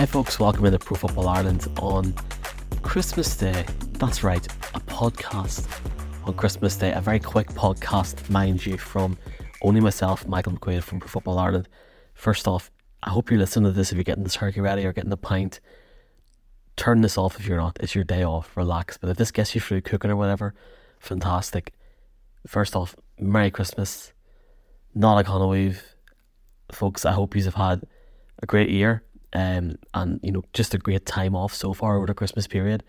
Hey folks, welcome to Pro Football Ireland on Christmas Day. That's right, a podcast on Christmas Day. A very quick podcast, mind you, from only myself, Michael McQuaid from Pro Football Ireland. First off, I hope you're listening to this if you're getting the turkey ready or getting the pint. Turn this off if you're not. It's your day off. Relax. But if this gets you through cooking or whatever, fantastic. First off, Merry Christmas. Not a Conowave. Folks, I hope you have had a great year um, and you know just a great time off so far over the Christmas period.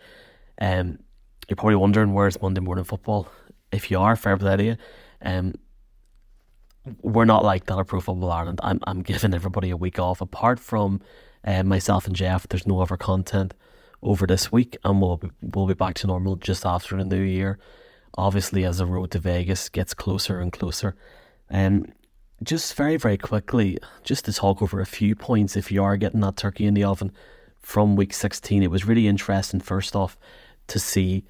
Um, you're probably wondering where's Monday morning football. If you are, fair play to you. Um, we're not like that at Pro Football Ireland. I'm I'm giving everybody a week off. Apart from uh, myself and Jeff, there's no other content over this week, and we'll be, we'll be back to normal just after the new year. Obviously, as the road to Vegas gets closer and closer, um, just very, very quickly, just to talk over a few points if you are getting that turkey in the oven from week 16, it was really interesting, first off, to see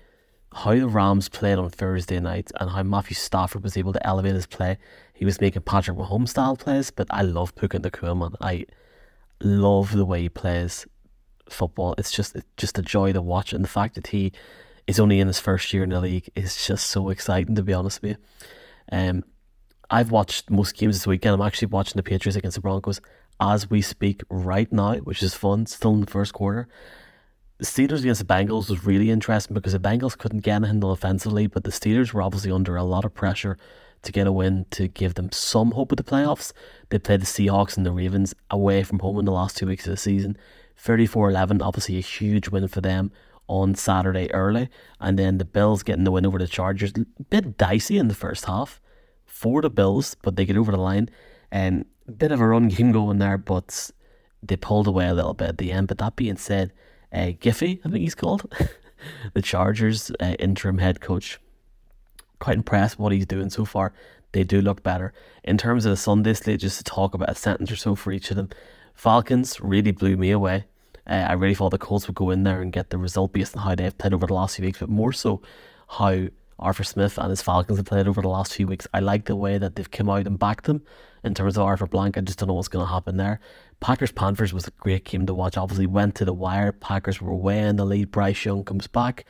how the Rams played on Thursday night and how Matthew Stafford was able to elevate his play. He was making Patrick Mahomes style plays, but I love Puka Nacua, man. I love the way he plays football. It's just it's just a joy to watch, and the fact that he is only in his first year in the league is just so exciting, to be honest with you. Um, I've watched most games this weekend. I'm actually watching the Patriots against the Broncos as we speak right now, which is fun. Still in the first quarter. The Steelers against the Bengals was really interesting because the Bengals couldn't get anything offensively, but the Steelers were obviously under a lot of pressure to get a win to give them some hope of the playoffs. They played the Seahawks and the Ravens away from home in the last two weeks of the season. 34 11, obviously a huge win for them on Saturday early. And then the Bills getting the win over the Chargers. A bit dicey in the first half for the Bills, but they get over the line. And a bit of a run game going there, but they pulled away a little bit at the end. But that being said, uh, Giffy, I think he's called, the Chargers uh, interim head coach, quite impressed with what he's doing so far. They do look better. In terms of the Sunday slate, just to talk about a sentence or so for each of them, Falcons really blew me away. Uh, I really thought the Colts would go in there and get the result based on how they've played over the last few weeks, but more so how Arthur Smith and his Falcons have played over the last few weeks. I like the way that they've come out and backed them in terms of Arthur Blank. I just don't know what's going to happen there. Packers Panthers was a great game to watch. Obviously, went to the wire. Packers were way in the lead. Bryce Young comes back.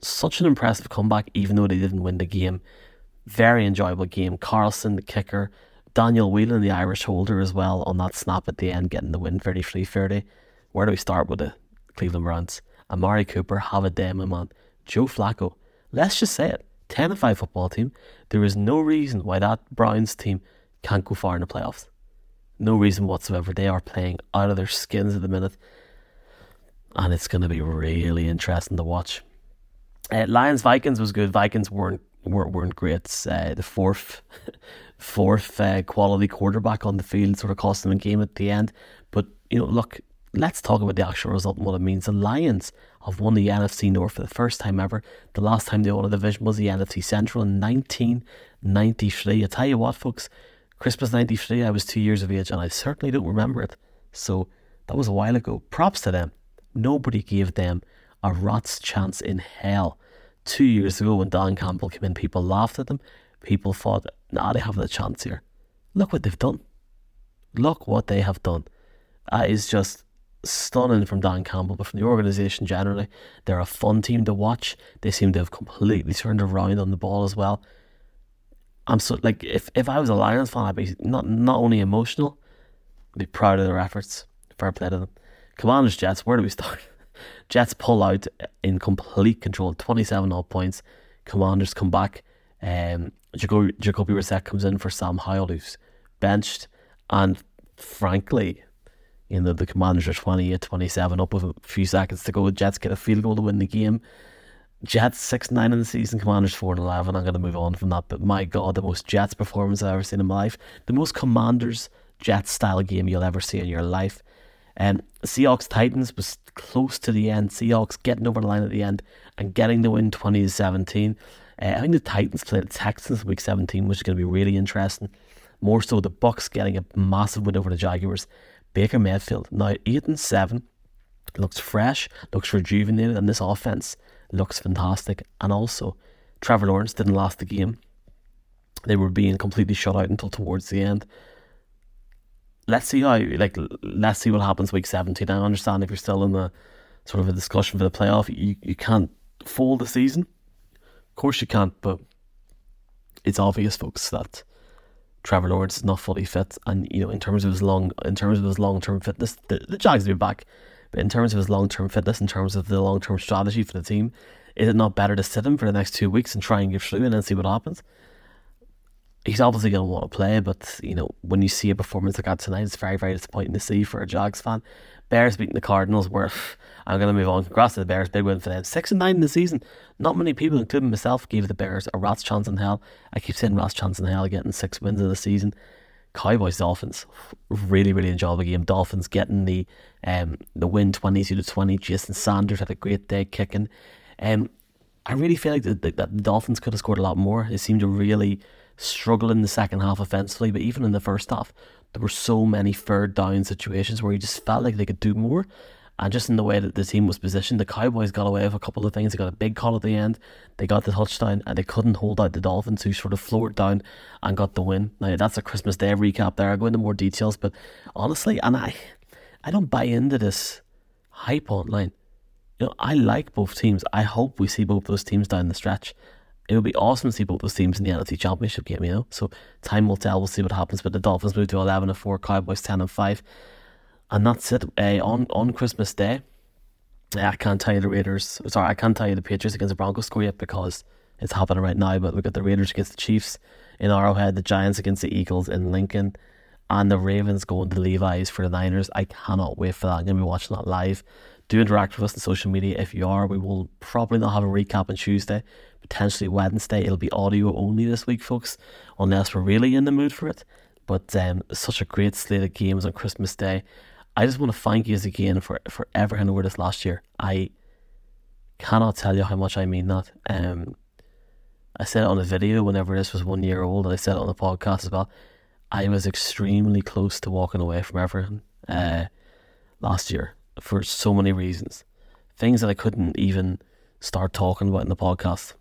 Such an impressive comeback, even though they didn't win the game. Very enjoyable game. Carlson, the kicker. Daniel Whelan, the Irish holder, as well, on that snap at the end, getting the win 33 30. Where do we start with the Cleveland Browns? Amari Cooper, have a day, my man. Joe Flacco, let's just say it 10 and 5 football team. There is no reason why that Browns team can't go far in the playoffs. No reason whatsoever. They are playing out of their skins at the minute. And it's going to be really interesting to watch. Uh, Lions Vikings was good. Vikings weren't weren't, weren't great. Uh, the fourth fourth uh, quality quarterback on the field sort of cost them a game at the end. But you know, look, let's talk about the actual result and what it means. The Lions have won the NFC North for the first time ever. The last time they won a division was the NFC Central in 1993. I tell you what, folks, Christmas 93, I was two years of age and I certainly don't remember it. So that was a while ago. Props to them. Nobody gave them a rat's chance in hell. Two years ago when Dan Campbell came in, people laughed at them. People thought, nah, they haven't a chance here. Look what they've done. Look what they have done. That is just stunning from Dan Campbell, but from the organisation generally. They're a fun team to watch. They seem to have completely turned around on the ball as well. I'm so like if, if I was a Lions fan, I'd be not not only emotional, I'd be proud of their efforts. Fair play to them. Commanders Jets, where do we start? Jets pull out in complete control, twenty seven odd points. Commanders come back. Um, Jacoby Brissett comes in for Sam Howell, who's benched, and frankly, you know, the Commanders are 28 27 up with a few seconds to go. Jets get a field goal to win the game. Jets 6 9 in the season, Commanders 4 11. I'm going to move on from that. But my God, the most Jets performance I've ever seen in my life. The most Commanders Jets style game you'll ever see in your life. And um, Seahawks Titans was close to the end. Seahawks getting over the line at the end and getting the win 20 17. Uh, I think the Titans played the Texans week 17, which is going to be really interesting. More so, the Bucks getting a massive win over the Jaguars. Baker Mayfield, now 8 and 7, looks fresh, looks rejuvenated, and this offense looks fantastic. And also, Trevor Lawrence didn't last the game. They were being completely shut out until towards the end. let's see how like let's see what happens week 17. I understand if you're still in the sort of a discussion for the playoff, you, you can't fold the season. Of course you can't, but it's obvious, folks, that Trevor Lawrence not fully fit, and you know, in terms of his long, in terms of his long term fitness, the, the Jags will be back. But in terms of his long term fitness, in terms of the long term strategy for the team, is it not better to sit him for the next two weeks and try and give through and see what happens? He's obviously going to want to play, but you know when you see a performance like that tonight, it's very very disappointing to see for a Jags fan. Bears beating the Cardinals were. I'm going to move on. Congrats to the Bears. Big win for them. Six and nine in the season. Not many people, including myself, gave the Bears a rat's chance in hell. I keep saying rat's chance in hell, getting six wins in the season. Cowboys Dolphins, really really enjoyable game. Dolphins getting the um the win twenty two to twenty. Jason Sanders had a great day kicking. Um, I really feel like the, the, the Dolphins could have scored a lot more. They seemed to really struggle in the second half offensively, but even in the first half, there were so many third down situations where you just felt like they could do more. And just in the way that the team was positioned, the Cowboys got away with a couple of things. They got a big call at the end. They got the touchdown, and they couldn't hold out the Dolphins, who sort of floored down and got the win. Now that's a Christmas Day recap. There, I'll go into more details, but honestly, and I, I don't buy into this hype online. You know, I like both teams. I hope we see both those teams down the stretch. It would be awesome to see both those teams in the NFC Championship game, you know. So time will tell. We'll see what happens. But the Dolphins move to eleven and four, Cowboys ten and five and that's it. Uh, on on Christmas Day, I can't tell you the Raiders. Sorry, I can't tell you the Patriots against the Broncos score yet because it's happening right now. But we've got the Raiders against the Chiefs in Arrowhead, the Giants against the Eagles in Lincoln, and the Ravens going to the Levi's for the Niners. I cannot wait for that. I'm gonna be watching that live. Do interact with us on social media if you are. We will probably not have a recap on Tuesday, potentially Wednesday. It'll be audio only this week, folks, unless we're really in the mood for it. But um, such a great slate of games on Christmas Day. I just want to thank you again for, for ever handing over this last year. I cannot tell you how much I mean that. Um, I said it on a video whenever this was one year old, and I said it on the podcast as well. I was extremely close to walking away from everything uh, last year for so many reasons. Things that I couldn't even start talking about in the podcast.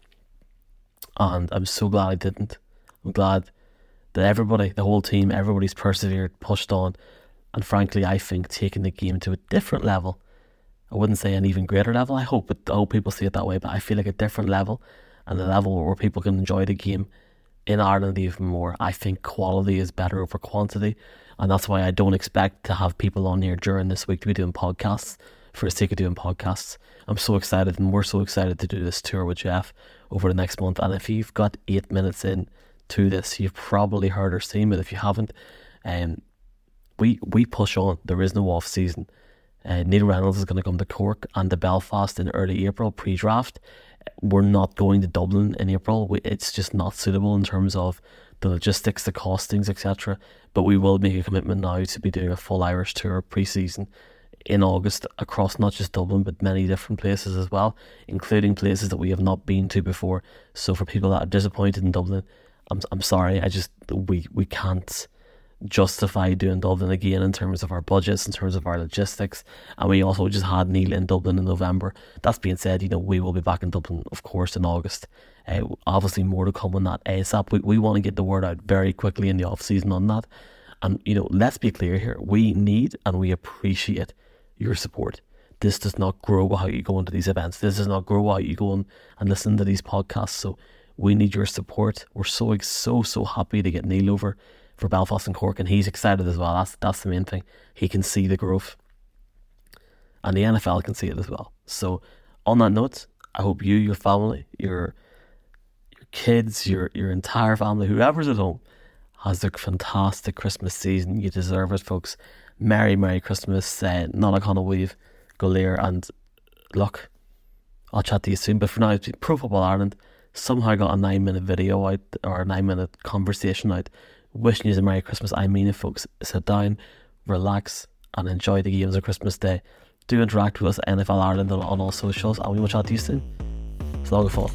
And I'm so glad I didn't. I'm glad that everybody, the whole team, everybody's persevered, pushed on, and frankly, I think taking the game to a different level, I wouldn't say an even greater level. I hope it, I hope people see it that way, but I feel like a different level and a level where people can enjoy the game in Ireland even more. I think quality is better over quantity, and that's why I don't expect to have people on here during this week to be doing podcasts for the sake of doing podcasts. I'm so excited, and we're so excited to do this tour with Jeff over the next month. And if you've got eight minutes in to this, you've probably heard or seen it. If you haven't, um, we we push on. There is no off season. Uh, Neil Reynolds is going to come to Cork and to Belfast in early April pre-draft. We're not going to Dublin in April. It's just not suitable in terms of the logistics, the costings, etc. But we will make a commitment now to be doing a full Irish tour pre-season in August across not just Dublin but many different places as well, including places that we have not been to before. So for people that are disappointed in Dublin, I'm I'm sorry. I just we we can't justify doing Dublin again in terms of our budgets, in terms of our logistics. And we also just had Neil in Dublin in November. That's being said, you know, we will be back in Dublin, of course, in August. Uh, obviously, more to come on that ASAP. We, we want to get the word out very quickly in the off season on that. And, you know, let's be clear here we need and we appreciate your support. This does not grow how you go into these events. This does not grow how you go and listen to these podcasts. So we need your support. We're so, so, so happy to get Neil over for Belfast and Cork, and he's excited as well. That's that's the main thing. He can see the growth, and the NFL can see it as well. So, on that note, I hope you, your family, your your kids, your your entire family, whoever's at home, has a fantastic Christmas season. You deserve it, folks. Merry Merry Christmas. Uh, not a weave, Golir, and look, I'll chat to you soon. But for now, Pro Football Ireland somehow got a nine minute video out or a nine minute conversation out wishing you a Merry Christmas. I mean it, folks. Sit down, relax, and enjoy the games of Christmas Day. Do interact with us at NFL Ireland on all socials, and we will chat to you soon. Long fall.